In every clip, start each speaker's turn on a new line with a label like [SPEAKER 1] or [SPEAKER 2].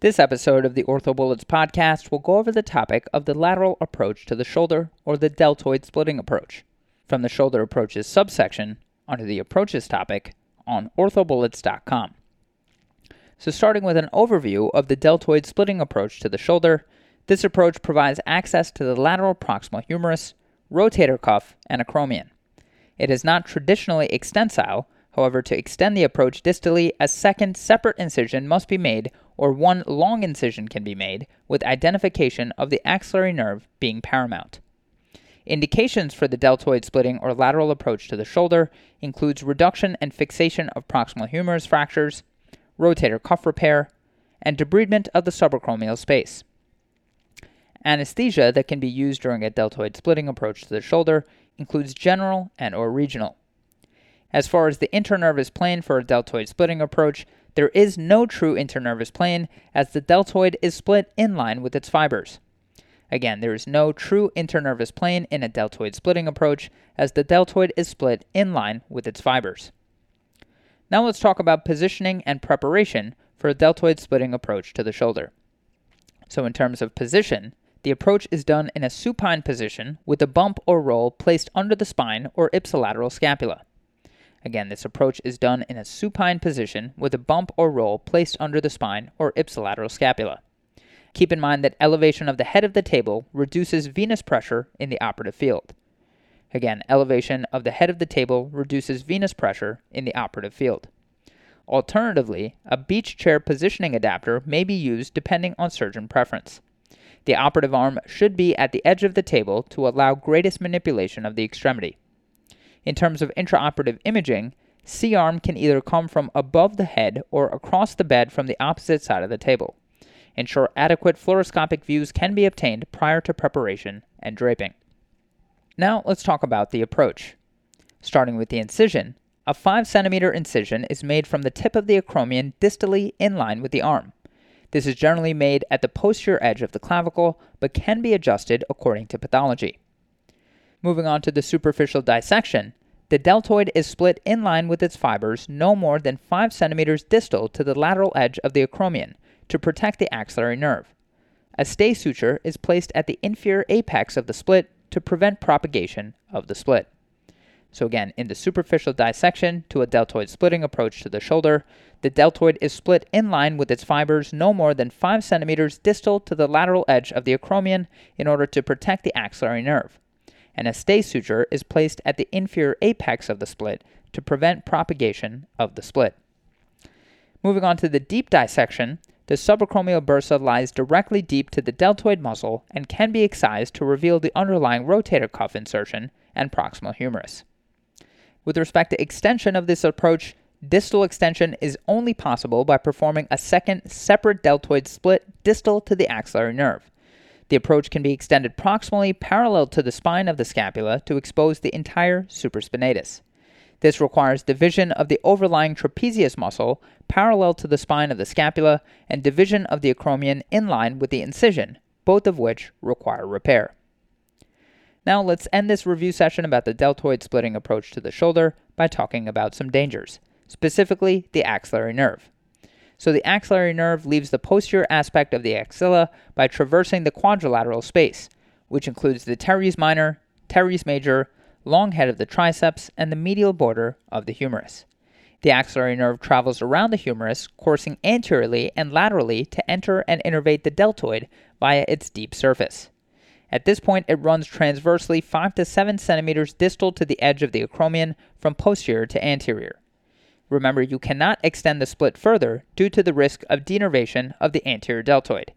[SPEAKER 1] This episode of the OrthoBullets podcast will go over the topic of the lateral approach to the shoulder or the deltoid splitting approach from the shoulder approaches subsection onto the approaches topic on orthobullets.com. So, starting with an overview of the deltoid splitting approach to the shoulder, this approach provides access to the lateral proximal humerus, rotator cuff, and acromion. It is not traditionally extensile, however, to extend the approach distally, a second separate incision must be made or one long incision can be made, with identification of the axillary nerve being paramount. Indications for the deltoid splitting or lateral approach to the shoulder includes reduction and fixation of proximal humerus fractures, rotator cuff repair, and debridement of the subacromial space. Anesthesia that can be used during a deltoid splitting approach to the shoulder includes general and or regional. As far as the internervous plane for a deltoid splitting approach, there is no true internervous plane as the deltoid is split in line with its fibers. Again, there is no true internervous plane in a deltoid splitting approach as the deltoid is split in line with its fibers. Now let's talk about positioning and preparation for a deltoid splitting approach to the shoulder. So, in terms of position, the approach is done in a supine position with a bump or roll placed under the spine or ipsilateral scapula. Again, this approach is done in a supine position with a bump or roll placed under the spine or ipsilateral scapula. Keep in mind that elevation of the head of the table reduces venous pressure in the operative field. Again, elevation of the head of the table reduces venous pressure in the operative field. Alternatively, a beach chair positioning adapter may be used depending on surgeon preference. The operative arm should be at the edge of the table to allow greatest manipulation of the extremity. In terms of intraoperative imaging, C arm can either come from above the head or across the bed from the opposite side of the table ensure adequate fluoroscopic views can be obtained prior to preparation and draping. Now let's talk about the approach. Starting with the incision, a 5 centimeter incision is made from the tip of the acromion distally in line with the arm. This is generally made at the posterior edge of the clavicle, but can be adjusted according to pathology. Moving on to the superficial dissection, the deltoid is split in line with its fibers no more than 5 centimeters distal to the lateral edge of the acromion, to protect the axillary nerve. A stay suture is placed at the inferior apex of the split to prevent propagation of the split. So, again, in the superficial dissection to a deltoid splitting approach to the shoulder, the deltoid is split in line with its fibers no more than 5 centimeters distal to the lateral edge of the acromion in order to protect the axillary nerve. And a stay suture is placed at the inferior apex of the split to prevent propagation of the split. Moving on to the deep dissection, the subacromial bursa lies directly deep to the deltoid muscle and can be excised to reveal the underlying rotator cuff insertion and proximal humerus. With respect to extension of this approach, distal extension is only possible by performing a second separate deltoid split distal to the axillary nerve. The approach can be extended proximally parallel to the spine of the scapula to expose the entire supraspinatus. This requires division of the overlying trapezius muscle parallel to the spine of the scapula and division of the acromion in line with the incision, both of which require repair. Now let's end this review session about the deltoid splitting approach to the shoulder by talking about some dangers, specifically the axillary nerve. So the axillary nerve leaves the posterior aspect of the axilla by traversing the quadrilateral space, which includes the teres minor, teres major, long head of the triceps, and the medial border of the humerus. The axillary nerve travels around the humerus, coursing anteriorly and laterally to enter and innervate the deltoid via its deep surface. At this point, it runs transversely 5 to 7 centimeters distal to the edge of the acromion from posterior to anterior. Remember, you cannot extend the split further due to the risk of denervation of the anterior deltoid.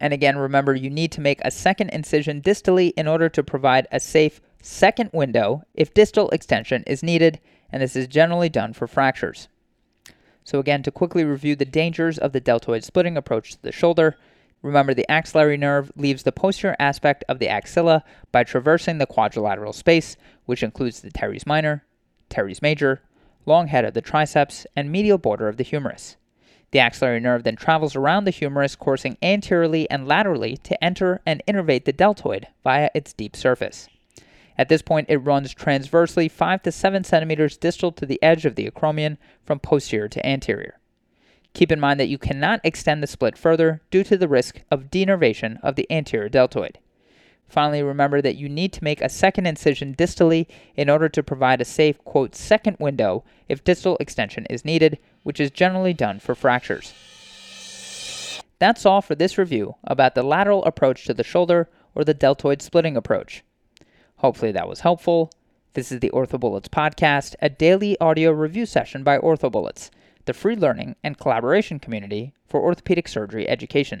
[SPEAKER 1] And again, remember, you need to make a second incision distally in order to provide a safe second window if distal extension is needed, and this is generally done for fractures. So, again, to quickly review the dangers of the deltoid splitting approach to the shoulder, remember the axillary nerve leaves the posterior aspect of the axilla by traversing the quadrilateral space, which includes the teres minor, teres major, long head of the triceps, and medial border of the humerus. The axillary nerve then travels around the humerus, coursing anteriorly and laterally to enter and innervate the deltoid via its deep surface. At this point, it runs transversely 5 to 7 centimeters distal to the edge of the acromion from posterior to anterior. Keep in mind that you cannot extend the split further due to the risk of denervation of the anterior deltoid. Finally, remember that you need to make a second incision distally in order to provide a safe, quote, second window if distal extension is needed, which is generally done for fractures. That's all for this review about the lateral approach to the shoulder or the deltoid splitting approach. Hopefully that was helpful. This is the OrthoBullets podcast, a daily audio review session by OrthoBullets, the free learning and collaboration community for orthopedic surgery education.